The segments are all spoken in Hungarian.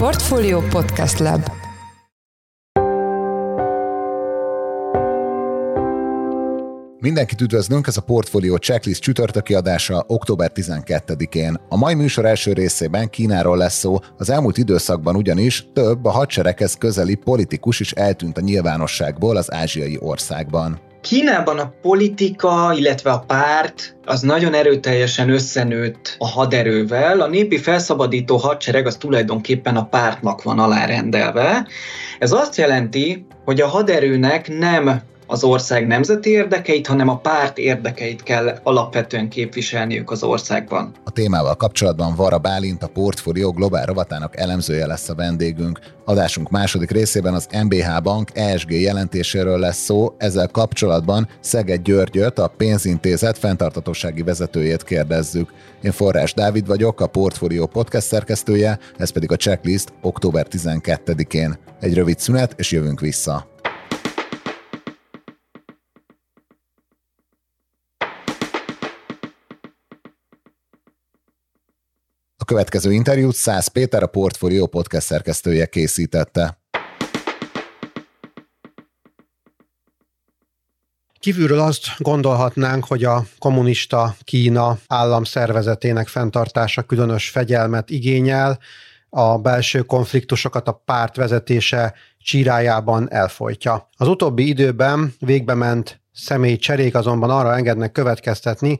Portfolio Podcast Lab Mindenkit üdvözlünk, ez a Portfolio Checklist csütörtöki adása október 12-én. A mai műsor első részében Kínáról lesz szó, az elmúlt időszakban ugyanis több a hadsereghez közeli politikus is eltűnt a nyilvánosságból az ázsiai országban. Kínában a politika, illetve a párt az nagyon erőteljesen összenőtt a haderővel. A népi felszabadító hadsereg az tulajdonképpen a pártnak van alárendelve. Ez azt jelenti, hogy a haderőnek nem az ország nemzeti érdekeit, hanem a párt érdekeit kell alapvetően képviselniük az országban. A témával kapcsolatban Vara Bálint, a Portfolio Globál rovatának elemzője lesz a vendégünk. Adásunk második részében az MBH Bank ESG jelentéséről lesz szó, ezzel kapcsolatban Szeged Györgyöt, a pénzintézet fenntartatósági vezetőjét kérdezzük. Én Forrás Dávid vagyok, a Portfolio podcast szerkesztője, ez pedig a checklist október 12-én. Egy rövid szünet, és jövünk vissza. Következő interjút Szász Péter, a Portfolio podcast szerkesztője készítette. Kívülről azt gondolhatnánk, hogy a kommunista Kína államszervezetének fenntartása különös fegyelmet igényel, a belső konfliktusokat a párt vezetése csírájában elfolytja. Az utóbbi időben végbe ment személy cserék azonban arra engednek következtetni,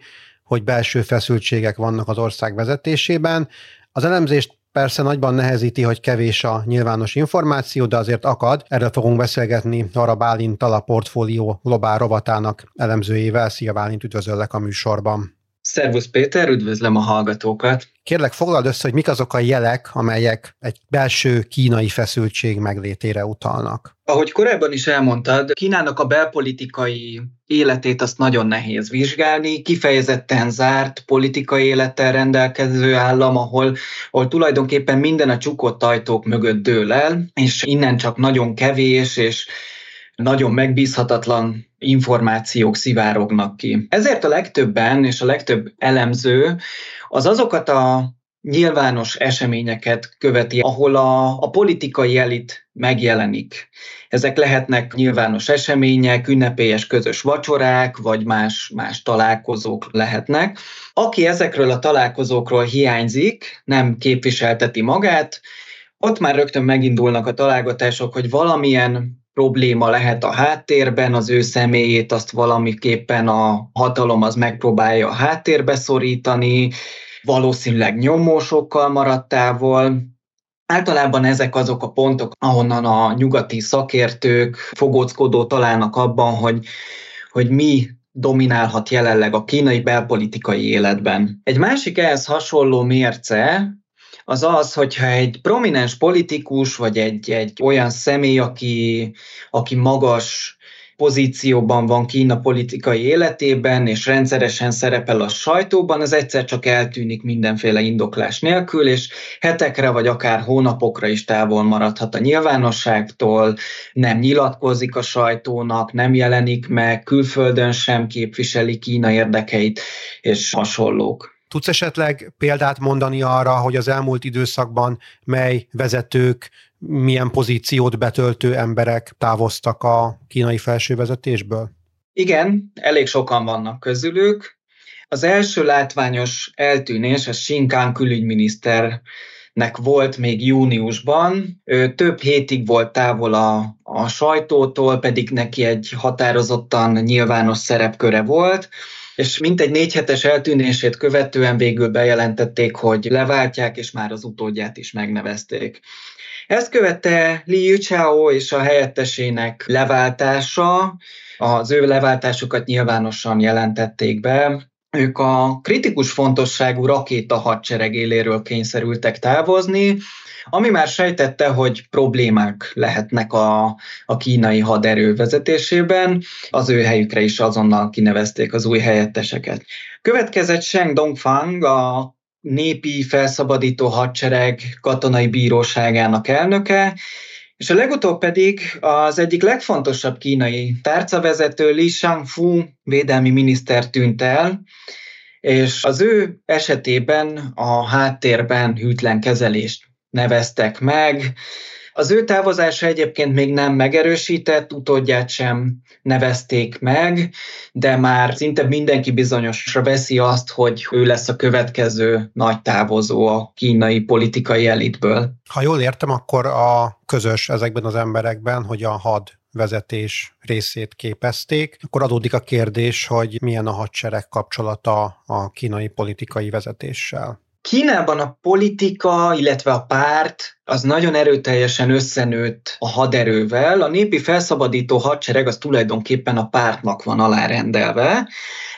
hogy belső feszültségek vannak az ország vezetésében. Az elemzést persze nagyban nehezíti, hogy kevés a nyilvános információ, de azért akad. Erről fogunk beszélgetni Arra Bálintal, a portfólió globál rovatának elemzőjével. Szia Bálint, üdvözöllek a műsorban. Szervusz Péter, üdvözlöm a hallgatókat! Kérlek, foglald össze, hogy mik azok a jelek, amelyek egy belső kínai feszültség meglétére utalnak. Ahogy korábban is elmondtad, Kínának a belpolitikai életét azt nagyon nehéz vizsgálni, kifejezetten zárt politikai élettel rendelkező állam, ahol, ahol tulajdonképpen minden a csukott ajtók mögött dől el, és innen csak nagyon kevés és nagyon megbízhatatlan információk szivárognak ki. Ezért a legtöbben és a legtöbb elemző az azokat a nyilvános eseményeket követi, ahol a, a politikai elit megjelenik. Ezek lehetnek nyilvános események, ünnepélyes közös vacsorák, vagy más, más találkozók lehetnek. Aki ezekről a találkozókról hiányzik, nem képviselteti magát, ott már rögtön megindulnak a találgatások, hogy valamilyen probléma lehet a háttérben, az ő személyét azt valamiképpen a hatalom az megpróbálja a háttérbe szorítani, valószínűleg nyomósokkal maradt távol, Általában ezek azok a pontok, ahonnan a nyugati szakértők fogóckodó találnak abban, hogy, hogy mi dominálhat jelenleg a kínai belpolitikai életben. Egy másik ehhez hasonló mérce az az, hogyha egy prominens politikus, vagy egy, egy olyan személy, aki, aki magas pozícióban van Kína politikai életében, és rendszeresen szerepel a sajtóban, az egyszer csak eltűnik mindenféle indoklás nélkül, és hetekre vagy akár hónapokra is távol maradhat a nyilvánosságtól, nem nyilatkozik a sajtónak, nem jelenik meg, külföldön sem képviseli Kína érdekeit, és hasonlók. Tudsz esetleg példát mondani arra, hogy az elmúlt időszakban mely vezetők, milyen pozíciót betöltő emberek távoztak a kínai felsővezetésből? Igen, elég sokan vannak közülük. Az első látványos eltűnés a Sinkán külügyminiszternek volt még júniusban. Ő több hétig volt távol a, a sajtótól, pedig neki egy határozottan nyilvános szerepköre volt és mintegy négy hetes eltűnését követően végül bejelentették, hogy leváltják, és már az utódját is megnevezték. Ezt követte Li Yuchao és a helyettesének leváltása, az ő leváltásukat nyilvánosan jelentették be, ők a kritikus fontosságú rakéta hadsereg éléről kényszerültek távozni, ami már sejtette, hogy problémák lehetnek a, a kínai haderő vezetésében, az ő helyükre is azonnal kinevezték az új helyetteseket. Következett Sheng Dongfang, a népi felszabadító hadsereg katonai bíróságának elnöke, és a legutóbb pedig az egyik legfontosabb kínai tárcavezető Li Shangfu védelmi miniszter tűnt el, és az ő esetében a háttérben hűtlen kezelést neveztek meg. Az ő távozása egyébként még nem megerősített, utódját sem nevezték meg, de már szinte mindenki bizonyosra veszi azt, hogy ő lesz a következő nagy távozó a kínai politikai elitből. Ha jól értem, akkor a közös ezekben az emberekben, hogy a had vezetés részét képezték, akkor adódik a kérdés, hogy milyen a hadsereg kapcsolata a kínai politikai vezetéssel. Kínában a politika, illetve a párt az nagyon erőteljesen összenőtt a haderővel. A népi felszabadító hadsereg az tulajdonképpen a pártnak van alárendelve.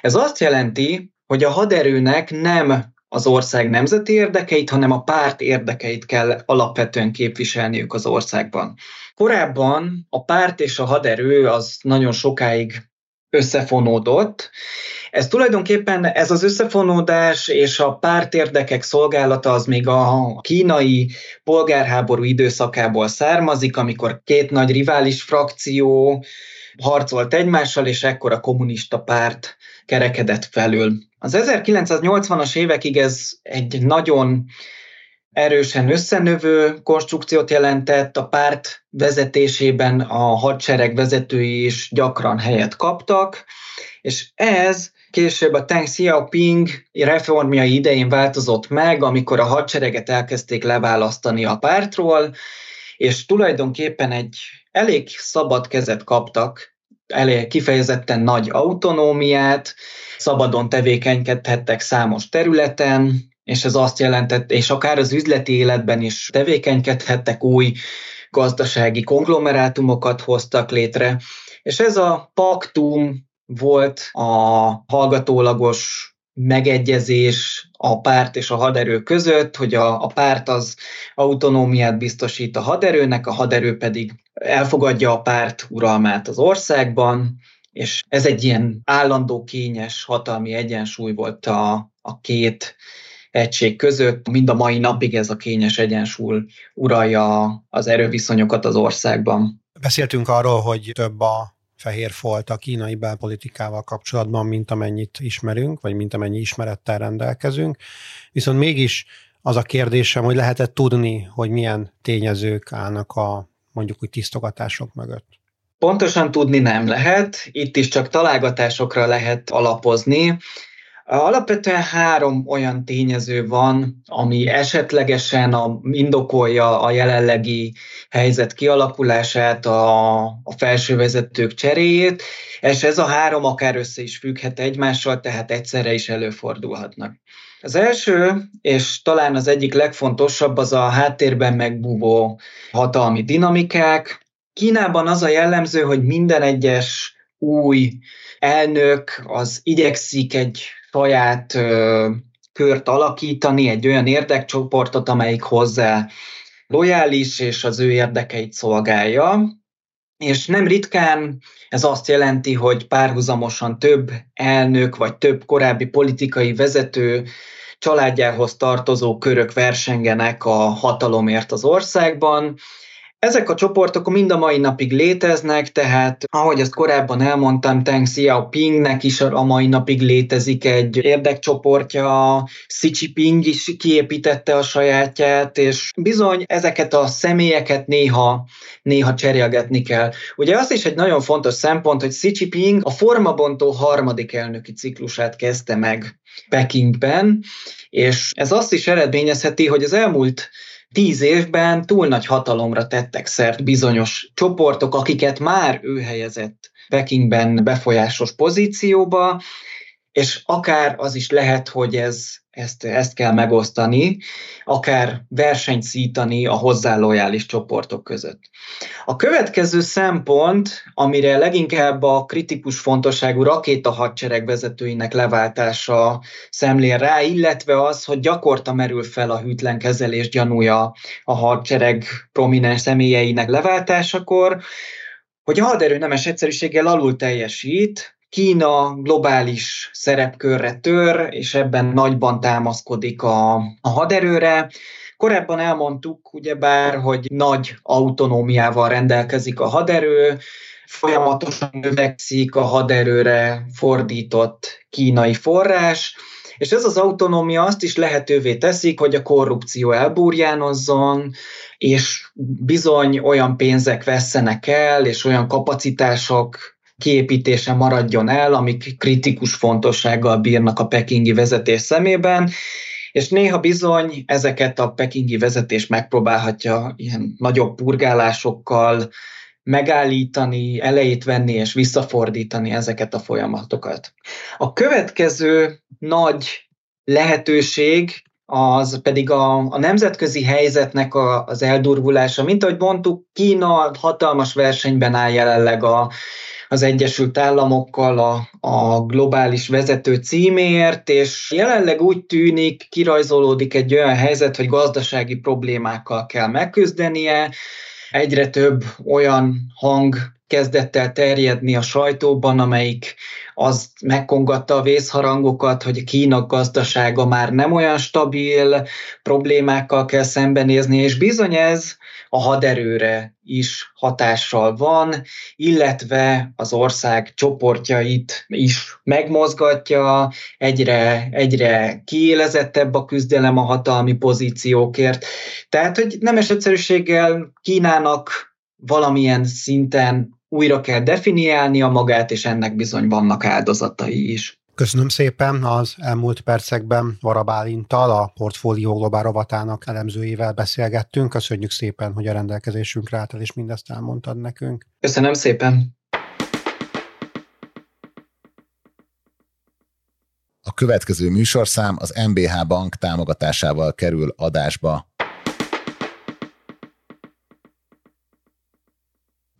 Ez azt jelenti, hogy a haderőnek nem az ország nemzeti érdekeit, hanem a párt érdekeit kell alapvetően képviselniük az országban. Korábban a párt és a haderő az nagyon sokáig összefonódott. Ez tulajdonképpen ez az összefonódás és a pártérdekek szolgálata az még a kínai polgárháború időszakából származik, amikor két nagy rivális frakció harcolt egymással, és ekkor a kommunista párt kerekedett felül. Az 1980-as évekig ez egy nagyon erősen összenövő konstrukciót jelentett, a párt vezetésében a hadsereg vezetői is gyakran helyet kaptak, és ez később a Teng Xiaoping reformjai idején változott meg, amikor a hadsereget elkezdték leválasztani a pártról, és tulajdonképpen egy elég szabad kezet kaptak, elég kifejezetten nagy autonómiát, szabadon tevékenykedhettek számos területen, és ez azt jelentett, és akár az üzleti életben is tevékenykedhettek, új gazdasági konglomerátumokat hoztak létre, és ez a paktum volt a hallgatólagos megegyezés a párt és a haderő között, hogy a, a párt az autonómiát biztosít a haderőnek, a haderő pedig elfogadja a párt uralmát az országban, és ez egy ilyen állandó kényes hatalmi egyensúly volt a, a két egység között. Mind a mai napig ez a kényes egyensúly uralja az erőviszonyokat az országban. Beszéltünk arról, hogy több a fehér folt a kínai belpolitikával kapcsolatban, mint amennyit ismerünk, vagy mint amennyi ismerettel rendelkezünk. Viszont mégis az a kérdésem, hogy lehetett tudni, hogy milyen tényezők állnak a mondjuk úgy tisztogatások mögött. Pontosan tudni nem lehet, itt is csak találgatásokra lehet alapozni. Alapvetően három olyan tényező van, ami esetlegesen a, indokolja a jelenlegi helyzet kialakulását, a, a felső vezetők cseréjét, és ez a három akár össze is függhet egymással, tehát egyszerre is előfordulhatnak. Az első, és talán az egyik legfontosabb, az a háttérben megbúvó hatalmi dinamikák. Kínában az a jellemző, hogy minden egyes új elnök az igyekszik egy saját ö, kört alakítani, egy olyan érdekcsoportot, amelyik hozzá lojális és az ő érdekeit szolgálja. És nem ritkán ez azt jelenti, hogy párhuzamosan több elnök vagy több korábbi politikai vezető családjához tartozó körök versengenek a hatalomért az országban, ezek a csoportok mind a mai napig léteznek, tehát ahogy azt korábban elmondtam, Teng Xiaopingnek is a mai napig létezik egy érdekcsoportja, Xi Jinping is kiépítette a sajátját, és bizony ezeket a személyeket néha, néha cserélgetni kell. Ugye az is egy nagyon fontos szempont, hogy Xi Jinping a formabontó harmadik elnöki ciklusát kezdte meg Pekingben, és ez azt is eredményezheti, hogy az elmúlt tíz évben túl nagy hatalomra tettek szert bizonyos csoportok, akiket már ő helyezett Pekingben befolyásos pozícióba, és akár az is lehet, hogy ez ezt, ezt kell megosztani, akár versenyt szítani a hozzá lojális csoportok között. A következő szempont, amire leginkább a kritikus fontosságú rakéta hadsereg vezetőinek leváltása szemlél rá, illetve az, hogy gyakorta merül fel a hűtlen kezelés gyanúja a hadsereg prominens személyeinek leváltásakor, hogy a haderő nemes egyszerűséggel alul teljesít, Kína globális szerepkörre tör, és ebben nagyban támaszkodik a, a haderőre. Korábban elmondtuk, ugyebár, hogy nagy autonómiával rendelkezik a haderő, folyamatosan növekszik a haderőre fordított kínai forrás, és ez az autonómia azt is lehetővé teszik, hogy a korrupció elburjánozzon, és bizony olyan pénzek vesszenek el, és olyan kapacitások kiépítése maradjon el, amik kritikus fontossággal bírnak a pekingi vezetés szemében, és néha bizony ezeket a pekingi vezetés megpróbálhatja ilyen nagyobb purgálásokkal megállítani, elejét venni és visszafordítani ezeket a folyamatokat. A következő nagy lehetőség az pedig a, a nemzetközi helyzetnek a, az eldurvulása. Mint ahogy mondtuk, Kína hatalmas versenyben áll jelenleg a, az Egyesült Államokkal a, a globális vezető címért, és jelenleg úgy tűnik, kirajzolódik egy olyan helyzet, hogy gazdasági problémákkal kell megküzdenie, egyre több olyan hang kezdett el terjedni a sajtóban, amelyik azt megkongatta a vészharangokat, hogy a Kína gazdasága már nem olyan stabil, problémákkal kell szembenézni, és bizony ez a haderőre is hatással van, illetve az ország csoportjait is megmozgatja, egyre, egyre kiélezettebb a küzdelem a hatalmi pozíciókért. Tehát, hogy nemes egyszerűséggel Kínának valamilyen szinten újra kell definiálnia magát, és ennek bizony vannak áldozatai is. Köszönöm szépen az elmúlt percekben Varabálintal, a Portfólió Globál rovatának elemzőjével beszélgettünk. Köszönjük szépen, hogy a rendelkezésünkre által és mindezt elmondtad nekünk. Köszönöm szépen. A következő műsorszám az MBH Bank támogatásával kerül adásba.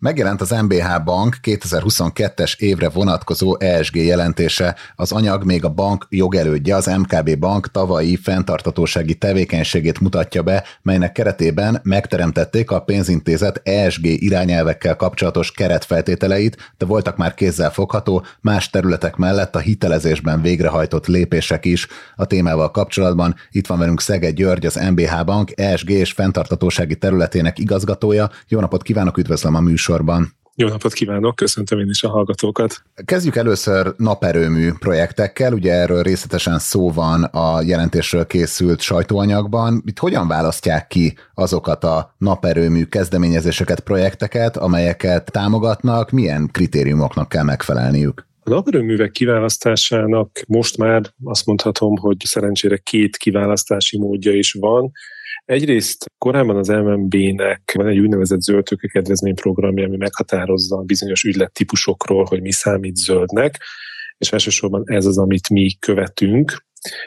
Megjelent az MBH Bank 2022-es évre vonatkozó ESG jelentése. Az anyag még a bank jogelődje, az MKB Bank tavalyi fenntartatósági tevékenységét mutatja be, melynek keretében megteremtették a pénzintézet ESG irányelvekkel kapcsolatos keretfeltételeit, de voltak már kézzel fogható más területek mellett a hitelezésben végrehajtott lépések is. A témával kapcsolatban itt van velünk Szeged György, az MBH Bank ESG és fenntartatósági területének igazgatója. Jó napot kívánok, üdvözlöm a műsor műsorban. Jó napot kívánok, köszöntöm én is a hallgatókat. Kezdjük először naperőmű projektekkel, ugye erről részletesen szó van a jelentésről készült sajtóanyagban. Itt hogyan választják ki azokat a naperőmű kezdeményezéseket, projekteket, amelyeket támogatnak, milyen kritériumoknak kell megfelelniük? A naperőművek kiválasztásának most már azt mondhatom, hogy szerencsére két kiválasztási módja is van. Egyrészt korábban az MNB-nek van egy úgynevezett zöldtőke kedvezményprogramja, ami meghatározza bizonyos ügylettípusokról, hogy mi számít zöldnek, és elsősorban ez az, amit mi követünk.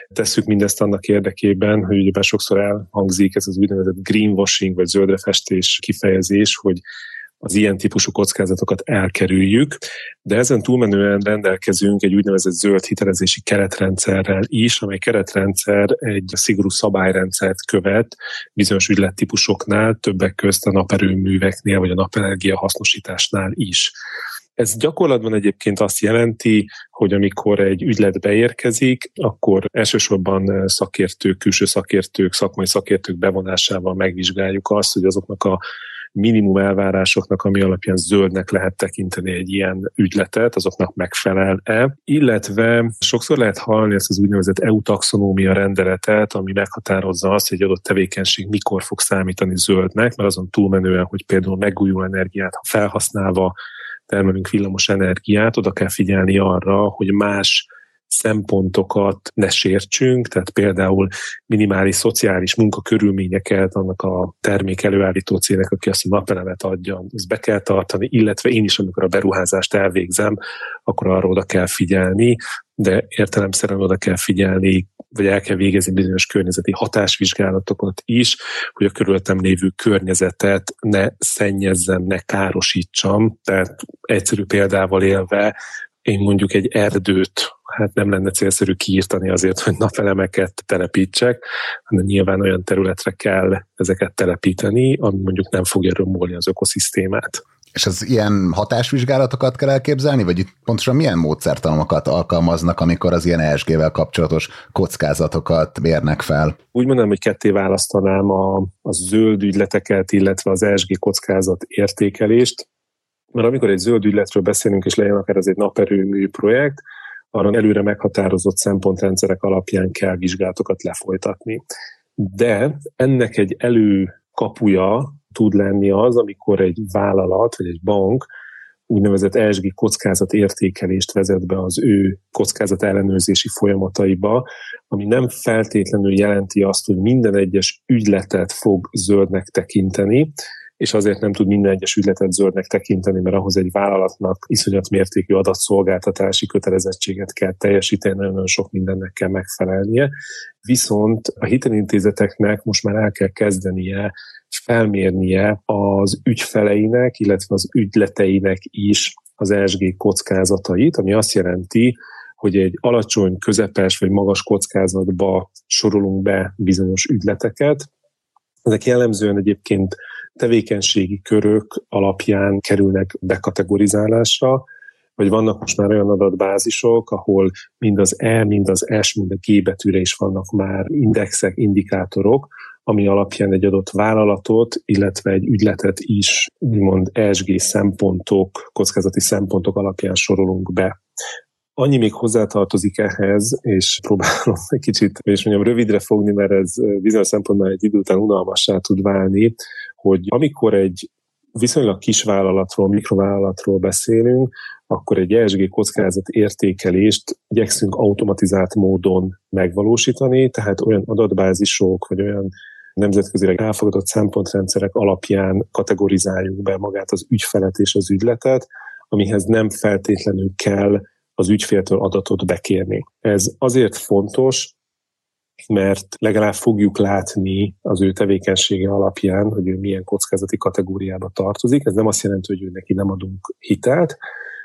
Tesszük mindezt annak érdekében, hogy ugye sokszor elhangzik ez az úgynevezett greenwashing, vagy zöldrefestés kifejezés, hogy az ilyen típusú kockázatokat elkerüljük, de ezen túlmenően rendelkezünk egy úgynevezett zöld hitelezési keretrendszerrel is, amely keretrendszer egy szigorú szabályrendszert követ bizonyos ügylettípusoknál, többek közt a naperőműveknél vagy a napenergia hasznosításnál is. Ez gyakorlatban egyébként azt jelenti, hogy amikor egy ügylet beérkezik, akkor elsősorban szakértők, külső szakértők, szakmai szakértők bevonásával megvizsgáljuk azt, hogy azoknak a minimum elvárásoknak, ami alapján zöldnek lehet tekinteni egy ilyen ügyletet, azoknak megfelel-e, illetve sokszor lehet hallani ezt az úgynevezett EU taxonómia rendeletet, ami meghatározza azt, hogy egy adott tevékenység mikor fog számítani zöldnek, mert azon túlmenően, hogy például megújuló energiát ha felhasználva termelünk villamos energiát, oda kell figyelni arra, hogy más szempontokat ne sértsünk, tehát például minimális szociális munkakörülményeket annak a termék előállító cégnek, aki azt a napelemet adja, ezt be kell tartani, illetve én is, amikor a beruházást elvégzem, akkor arra oda kell figyelni, de értelemszerűen oda kell figyelni, vagy el kell végezni bizonyos környezeti hatásvizsgálatokat is, hogy a körülöttem lévő környezetet ne szennyezzem, ne károsítsam. Tehát egyszerű példával élve, én mondjuk egy erdőt hát nem lenne célszerű kiírtani azért, hogy napelemeket telepítsek, hanem nyilván olyan területre kell ezeket telepíteni, ami mondjuk nem fogja rombolni az ökoszisztémát. És az ilyen hatásvizsgálatokat kell elképzelni, vagy itt pontosan milyen módszertanokat alkalmaznak, amikor az ilyen ESG-vel kapcsolatos kockázatokat mérnek fel? Úgy mondanám, hogy ketté választanám a, a zöld ügyleteket, illetve az ESG kockázat értékelést, mert amikor egy zöld ügyletről beszélünk, és legyen akár ez egy naperőmű projekt, arra előre meghatározott szempontrendszerek alapján kell vizsgálatokat lefolytatni. De ennek egy előkapuja tud lenni az, amikor egy vállalat vagy egy bank úgynevezett ESG kockázat értékelést vezet be az ő kockázat ellenőrzési folyamataiba, ami nem feltétlenül jelenti azt, hogy minden egyes ügyletet fog zöldnek tekinteni, és azért nem tud minden egyes ügyletet zöldnek tekinteni, mert ahhoz egy vállalatnak iszonyat mértékű adatszolgáltatási kötelezettséget kell teljesíteni, nagyon sok mindennek kell megfelelnie. Viszont a hitelintézeteknek most már el kell kezdenie felmérnie az ügyfeleinek, illetve az ügyleteinek is az ESG kockázatait, ami azt jelenti, hogy egy alacsony, közepes vagy magas kockázatba sorolunk be bizonyos ügyleteket. Ezek jellemzően egyébként tevékenységi körök alapján kerülnek bekategorizálásra, vagy vannak most már olyan adatbázisok, ahol mind az E, mind az S, mind a G betűre is vannak már indexek, indikátorok, ami alapján egy adott vállalatot, illetve egy ügyletet is úgymond ESG szempontok, kockázati szempontok alapján sorolunk be. Annyi még hozzátartozik ehhez, és próbálom egy kicsit, és mondjam, rövidre fogni, mert ez bizonyos szempontból egy idő után unalmassá tud válni, hogy amikor egy viszonylag kis vállalatról, mikrovállalatról beszélünk, akkor egy ESG kockázat értékelést igyekszünk automatizált módon megvalósítani, tehát olyan adatbázisok, vagy olyan nemzetközileg elfogadott szempontrendszerek alapján kategorizáljuk be magát az ügyfelet és az ügyletet, amihez nem feltétlenül kell az ügyféltől adatot bekérni. Ez azért fontos, mert legalább fogjuk látni az ő tevékenysége alapján, hogy ő milyen kockázati kategóriába tartozik. Ez nem azt jelenti, hogy ő neki nem adunk hitelt,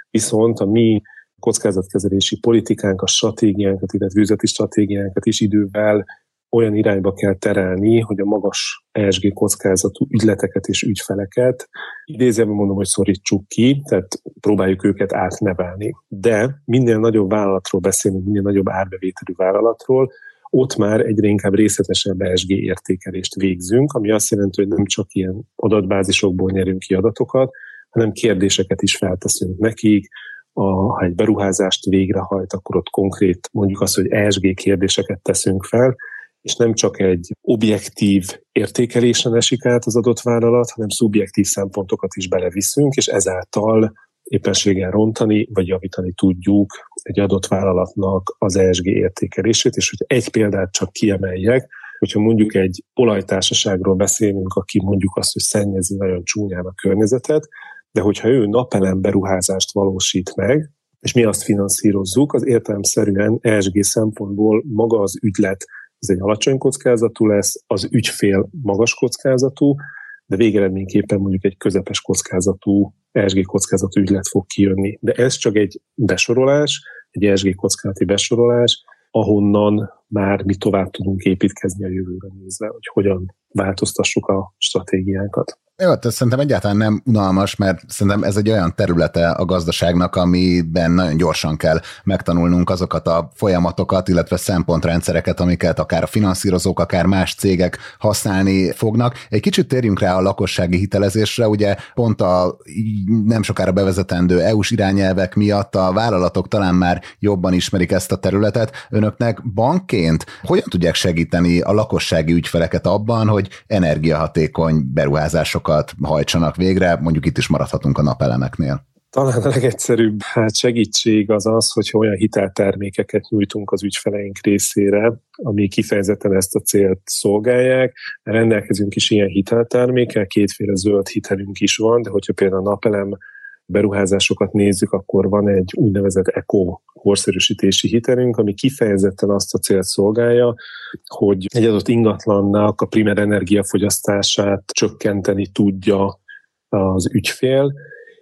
viszont a mi kockázatkezelési politikánk, a stratégiánkat, illetve üzleti stratégiánkat is idővel olyan irányba kell terelni, hogy a magas ESG kockázatú ügyleteket és ügyfeleket idézőben mondom, hogy szorítsuk ki, tehát próbáljuk őket átnevelni. De minél nagyobb vállalatról beszélünk, minél nagyobb árbevételű vállalatról, ott már egyre inkább részletesebb ESG értékelést végzünk, ami azt jelenti, hogy nem csak ilyen adatbázisokból nyerünk ki adatokat, hanem kérdéseket is felteszünk nekik, a, ha egy beruházást végrehajt, akkor ott konkrét mondjuk azt, hogy ESG kérdéseket teszünk fel, és nem csak egy objektív értékelésen esik át az adott vállalat, hanem szubjektív szempontokat is beleviszünk, és ezáltal éppenséggel rontani vagy javítani tudjuk egy adott vállalatnak az ESG értékelését, és hogy egy példát csak kiemeljek, hogyha mondjuk egy olajtársaságról beszélünk, aki mondjuk azt, hogy szennyezi nagyon csúnyán a környezetet, de hogyha ő napelem beruházást valósít meg, és mi azt finanszírozzuk, az értelemszerűen ESG szempontból maga az ügylet ez egy alacsony kockázatú lesz, az ügyfél magas kockázatú, de végeredményképpen mondjuk egy közepes kockázatú, ESG kockázatú ügylet fog kijönni. De ez csak egy besorolás, egy ESG kockázati besorolás, ahonnan már mi tovább tudunk építkezni a jövőre nézve, hogy hogyan változtassuk a stratégiánkat. Jó, hát ez szerintem egyáltalán nem unalmas, mert szerintem ez egy olyan területe a gazdaságnak, amiben nagyon gyorsan kell megtanulnunk azokat a folyamatokat, illetve szempontrendszereket, amiket akár a finanszírozók, akár más cégek használni fognak. Egy kicsit térjünk rá a lakossági hitelezésre, ugye pont a nem sokára bevezetendő EU-s irányelvek miatt a vállalatok talán már jobban ismerik ezt a területet. Önöknek bankként hogyan tudják segíteni a lakossági ügyfeleket abban, hogy energiahatékony beruházásokat feladatokat hajtsanak végre, mondjuk itt is maradhatunk a napelemeknél. Talán a legegyszerűbb hát segítség az az, hogyha olyan hiteltermékeket nyújtunk az ügyfeleink részére, ami kifejezetten ezt a célt szolgálják. Rendelkezünk is ilyen hiteltermékkel, kétféle zöld hitelünk is van, de hogyha például a napelem beruházásokat nézzük, akkor van egy úgynevezett eco korszerűsítési hitelünk, ami kifejezetten azt a célt szolgálja, hogy egy adott ingatlannak a primer energiafogyasztását csökkenteni tudja az ügyfél,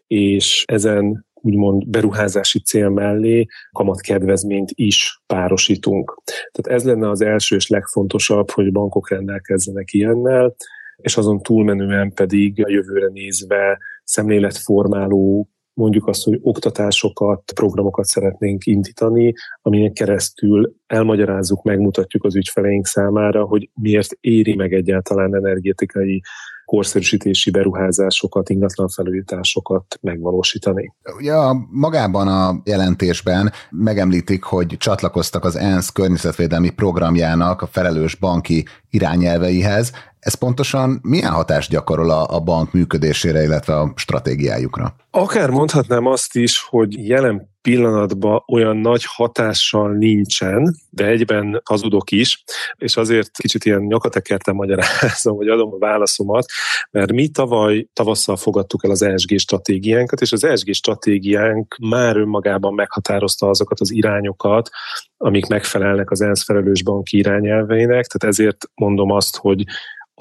és ezen úgymond beruházási cél mellé kamatkedvezményt is párosítunk. Tehát ez lenne az első és legfontosabb, hogy bankok rendelkezzenek ilyennel, és azon túlmenően pedig a jövőre nézve szemléletformáló mondjuk azt, hogy oktatásokat, programokat szeretnénk indítani, amilyen keresztül elmagyarázzuk, megmutatjuk az ügyfeleink számára, hogy miért éri meg egyáltalán energetikai korszerűsítési beruházásokat, ingatlan felújításokat megvalósítani. Ugye a, magában a jelentésben megemlítik, hogy csatlakoztak az ENSZ környezetvédelmi programjának a felelős banki irányelveihez. Ez pontosan milyen hatást gyakorol a, a bank működésére, illetve a stratégiájukra? Akár mondhatnám azt is, hogy jelen pillanatban olyan nagy hatással nincsen, de egyben hazudok is, és azért kicsit ilyen nyakatekertem magyarázom, vagy adom a válaszomat, mert mi tavaly tavasszal fogadtuk el az ESG stratégiánkat, és az ESG stratégiánk már önmagában meghatározta azokat az irányokat, amik megfelelnek az ENSZ felelős banki irányelveinek, tehát ezért mondom azt, hogy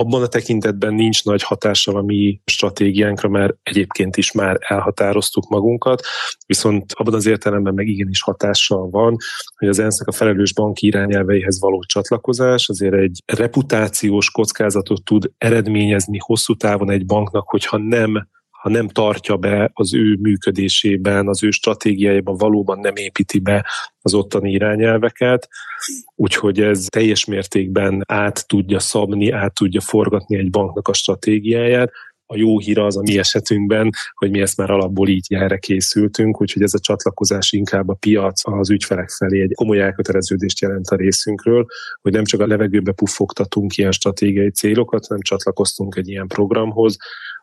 abban a tekintetben nincs nagy hatással a mi stratégiánkra, mert egyébként is már elhatároztuk magunkat, viszont abban az értelemben meg igenis hatással van, hogy az ENSZ-nek a felelős banki irányelveihez való csatlakozás azért egy reputációs kockázatot tud eredményezni hosszú távon egy banknak, hogyha nem ha nem tartja be az ő működésében, az ő stratégiájában valóban nem építi be az ottani irányelveket, úgyhogy ez teljes mértékben át tudja szabni, át tudja forgatni egy banknak a stratégiáját, a jó hír az a mi esetünkben, hogy mi ezt már alapból így erre készültünk, úgyhogy ez a csatlakozás inkább a piac az ügyfelek felé egy komoly elköteleződést jelent a részünkről, hogy nem csak a levegőbe puffogtatunk ilyen stratégiai célokat, hanem csatlakoztunk egy ilyen programhoz,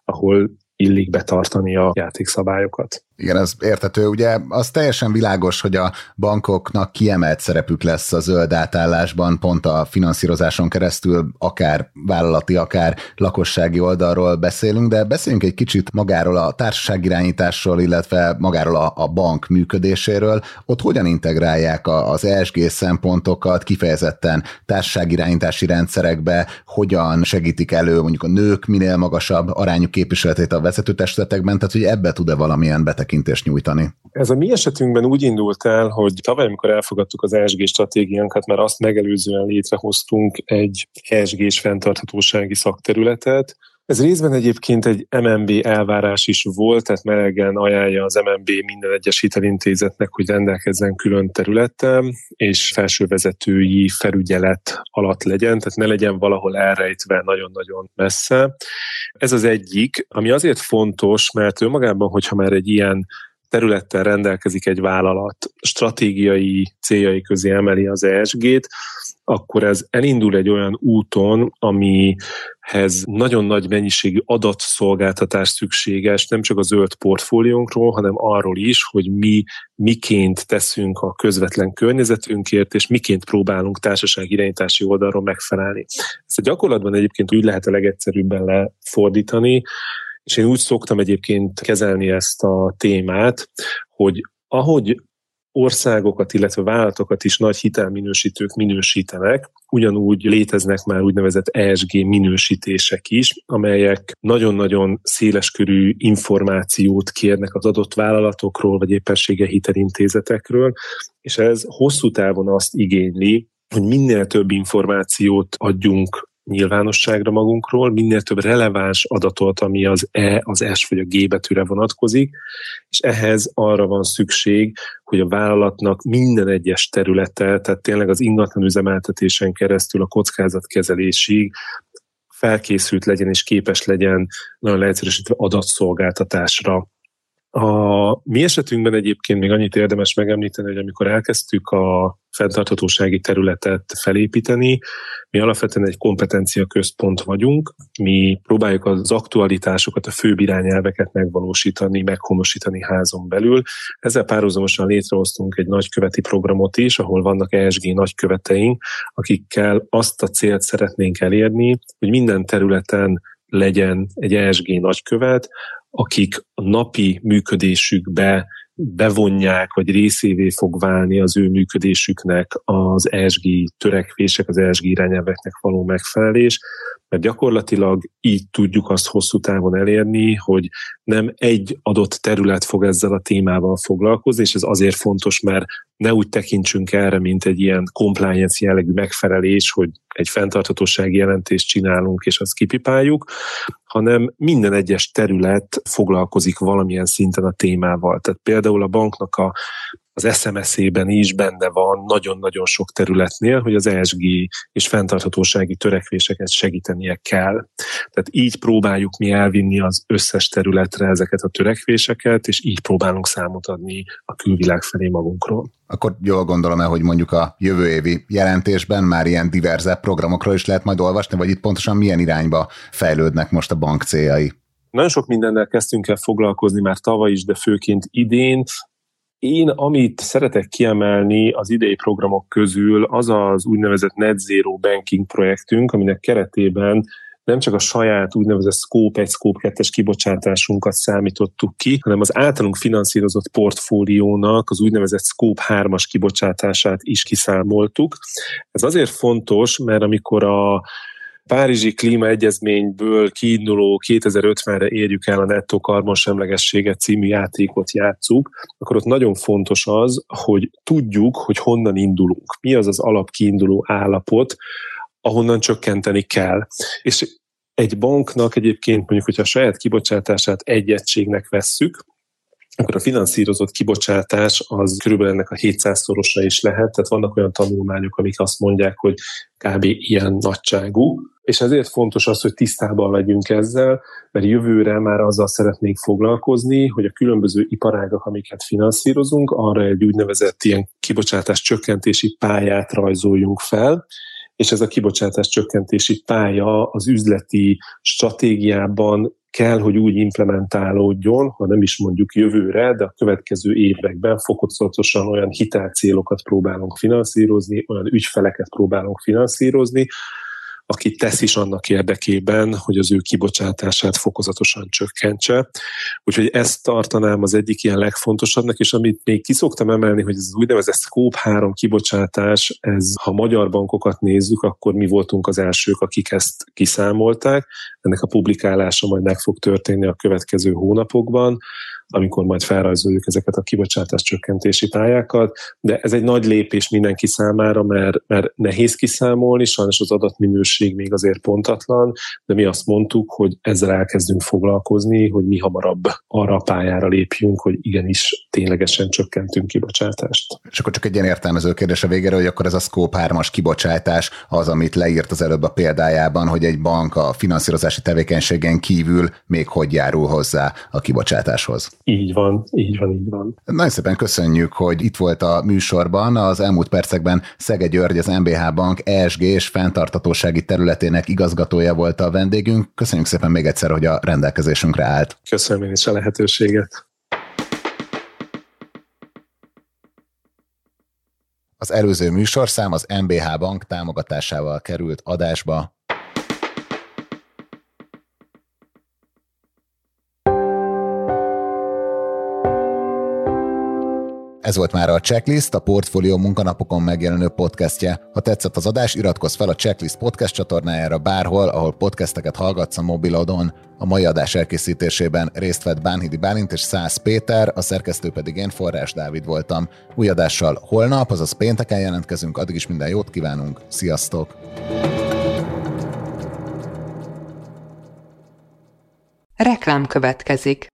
ahol illik betartani a játékszabályokat. Igen, ez értető. Ugye az teljesen világos, hogy a bankoknak kiemelt szerepük lesz a zöld átállásban, pont a finanszírozáson keresztül, akár vállalati, akár lakossági oldalról beszélünk, de beszéljünk egy kicsit magáról a társaságirányításról, illetve magáról a, a bank működéséről. Ott hogyan integrálják az ESG szempontokat kifejezetten társaságirányítási rendszerekbe, hogyan segítik elő mondjuk a nők minél magasabb arányú képviseletét a vezetőtestületekben, tehát hogy ebbe tud-e valamilyen betekintést nyújtani? Ez a mi esetünkben úgy indult el, hogy tavaly, amikor elfogadtuk az ESG stratégiánkat, mert azt megelőzően létrehoztunk egy ESG-s fenntarthatósági szakterületet, ez részben egyébként egy MNB elvárás is volt, tehát melegen ajánlja az MNB minden egyes hitelintézetnek, hogy rendelkezzen külön területtel, és felsővezetői felügyelet alatt legyen, tehát ne legyen valahol elrejtve nagyon-nagyon messze. Ez az egyik, ami azért fontos, mert önmagában, hogyha már egy ilyen területtel rendelkezik egy vállalat, stratégiai céljai közé emeli az ESG-t, akkor ez elindul egy olyan úton, amihez nagyon nagy mennyiségű adatszolgáltatás szükséges, nem csak a zöld portfóliónkról, hanem arról is, hogy mi miként teszünk a közvetlen környezetünkért, és miként próbálunk társaság irányítási oldalról megfelelni. Ezt a gyakorlatban egyébként úgy lehet a legegyszerűbben lefordítani, és én úgy szoktam egyébként kezelni ezt a témát, hogy ahogy országokat, illetve vállalatokat is nagy hitelminősítők minősítenek, ugyanúgy léteznek már úgynevezett ESG minősítések is, amelyek nagyon-nagyon széleskörű információt kérnek az adott vállalatokról, vagy éppensége hitelintézetekről, és ez hosszú távon azt igényli, hogy minél több információt adjunk nyilvánosságra magunkról, minél több releváns adatot, ami az E, az S vagy a G betűre vonatkozik, és ehhez arra van szükség, hogy a vállalatnak minden egyes területe, tehát tényleg az ingatlan üzemeltetésen keresztül a kockázatkezelésig felkészült legyen és képes legyen nagyon leegyszerűsítve adatszolgáltatásra. A mi esetünkben egyébként még annyit érdemes megemlíteni, hogy amikor elkezdtük a fenntarthatósági területet felépíteni, mi alapvetően egy kompetencia központ vagyunk, mi próbáljuk az aktualitásokat, a főbb irányelveket megvalósítani, meghonosítani házon belül. Ezzel párhuzamosan létrehoztunk egy nagyköveti programot is, ahol vannak ESG nagyköveteink, akikkel azt a célt szeretnénk elérni, hogy minden területen legyen egy ESG nagykövet, akik a napi működésükbe bevonják, vagy részévé fog válni az ő működésüknek az ESG törekvések, az ESG irányelveknek való megfelelés, mert gyakorlatilag így tudjuk azt hosszú távon elérni, hogy nem egy adott terület fog ezzel a témával foglalkozni, és ez azért fontos, mert ne úgy tekintsünk erre, mint egy ilyen compliance jellegű megfelelés, hogy egy fenntarthatósági jelentést csinálunk, és azt kipipáljuk, hanem minden egyes terület foglalkozik valamilyen szinten a témával. Tehát például a banknak a az SMS-ében is benne van nagyon-nagyon sok területnél, hogy az ESG és fenntarthatósági törekvéseket segítenie kell. Tehát így próbáljuk mi elvinni az összes területre ezeket a törekvéseket, és így próbálunk számot adni a külvilág felé magunkról. Akkor jól gondolom el, hogy mondjuk a jövő évi jelentésben már ilyen diverzebb programokról is lehet majd olvasni, vagy itt pontosan milyen irányba fejlődnek most a bank céljai? Nagyon sok mindennel kezdtünk el foglalkozni már tavaly is, de főként idén. Én, amit szeretek kiemelni az idei programok közül, az az úgynevezett Net Zero Banking projektünk, aminek keretében nem csak a saját úgynevezett Scope 1, Scope 2-es kibocsátásunkat számítottuk ki, hanem az általunk finanszírozott portfóliónak az úgynevezett Scope 3-as kibocsátását is kiszámoltuk. Ez azért fontos, mert amikor a Párizsi klímaegyezményből kiinduló 2050-re érjük el a nettó karbonsemlegességet című játékot játszuk, akkor ott nagyon fontos az, hogy tudjuk, hogy honnan indulunk. Mi az az alapkiinduló állapot, ahonnan csökkenteni kell. És egy banknak egyébként mondjuk, hogyha a saját kibocsátását egy egységnek vesszük, akkor a finanszírozott kibocsátás az körülbelül ennek a 700-szorosa is lehet, tehát vannak olyan tanulmányok, amik azt mondják, hogy kb. ilyen nagyságú, és ezért fontos az, hogy tisztában legyünk ezzel, mert jövőre már azzal szeretnénk foglalkozni, hogy a különböző iparágak, amiket finanszírozunk, arra egy úgynevezett ilyen kibocsátás csökkentési pályát rajzoljunk fel, és ez a kibocsátás csökkentési pálya az üzleti stratégiában kell, hogy úgy implementálódjon, ha nem is mondjuk jövőre, de a következő években fokozatosan olyan hitelcélokat próbálunk finanszírozni, olyan ügyfeleket próbálunk finanszírozni, aki tesz is annak érdekében, hogy az ő kibocsátását fokozatosan csökkentse. Úgyhogy ezt tartanám az egyik ilyen legfontosabbnak, és amit még kiszoktam emelni, hogy ez az úgynevezett Scope 3 kibocsátás, ez ha magyar bankokat nézzük, akkor mi voltunk az elsők, akik ezt kiszámolták. Ennek a publikálása majd meg fog történni a következő hónapokban amikor majd felrajzoljuk ezeket a kibocsátás csökkentési pályákat, de ez egy nagy lépés mindenki számára, mert, mert nehéz kiszámolni, sajnos az adatminőség még azért pontatlan, de mi azt mondtuk, hogy ezzel elkezdünk foglalkozni, hogy mi hamarabb arra a pályára lépjünk, hogy igenis ténylegesen csökkentünk kibocsátást. És akkor csak egy ilyen értelmező kérdés a végére, hogy akkor ez a Scope 3-as kibocsátás az, amit leírt az előbb a példájában, hogy egy bank a finanszírozási tevékenységen kívül még hogy járul hozzá a kibocsátáshoz. Így van, így van, így van. Nagyon szépen köszönjük, hogy itt volt a műsorban. Az elmúlt percekben Szege György, az MBH Bank ESG és fenntartatósági területének igazgatója volt a vendégünk. Köszönjük szépen még egyszer, hogy a rendelkezésünkre állt. Köszönöm én is a lehetőséget. Az előző műsorszám az MBH Bank támogatásával került adásba. Ez volt már a Checklist, a Portfolio munkanapokon megjelenő podcastje. Ha tetszett az adás, iratkozz fel a Checklist podcast csatornájára bárhol, ahol podcasteket hallgatsz a mobilodon. A mai adás elkészítésében részt vett Bánhidi Bálint és Szász Péter, a szerkesztő pedig én Forrás Dávid voltam. Új adással holnap, azaz pénteken jelentkezünk, addig is minden jót kívánunk, sziasztok! Reklám következik.